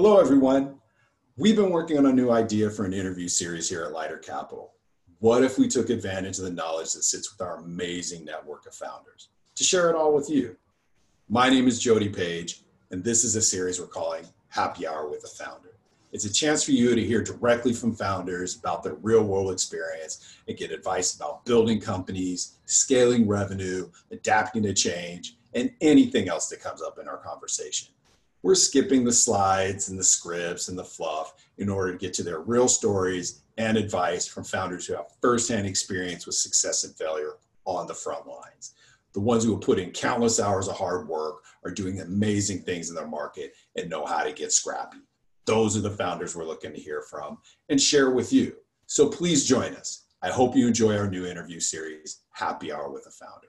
Hello, everyone. We've been working on a new idea for an interview series here at Lighter Capital. What if we took advantage of the knowledge that sits with our amazing network of founders to share it all with you? My name is Jody Page, and this is a series we're calling Happy Hour with a Founder. It's a chance for you to hear directly from founders about their real world experience and get advice about building companies, scaling revenue, adapting to change, and anything else that comes up in our conversation. We're skipping the slides and the scripts and the fluff in order to get to their real stories and advice from founders who have firsthand experience with success and failure on the front lines. The ones who have put in countless hours of hard work are doing amazing things in their market and know how to get scrappy. Those are the founders we're looking to hear from and share with you. So please join us. I hope you enjoy our new interview series, Happy Hour with a Founder.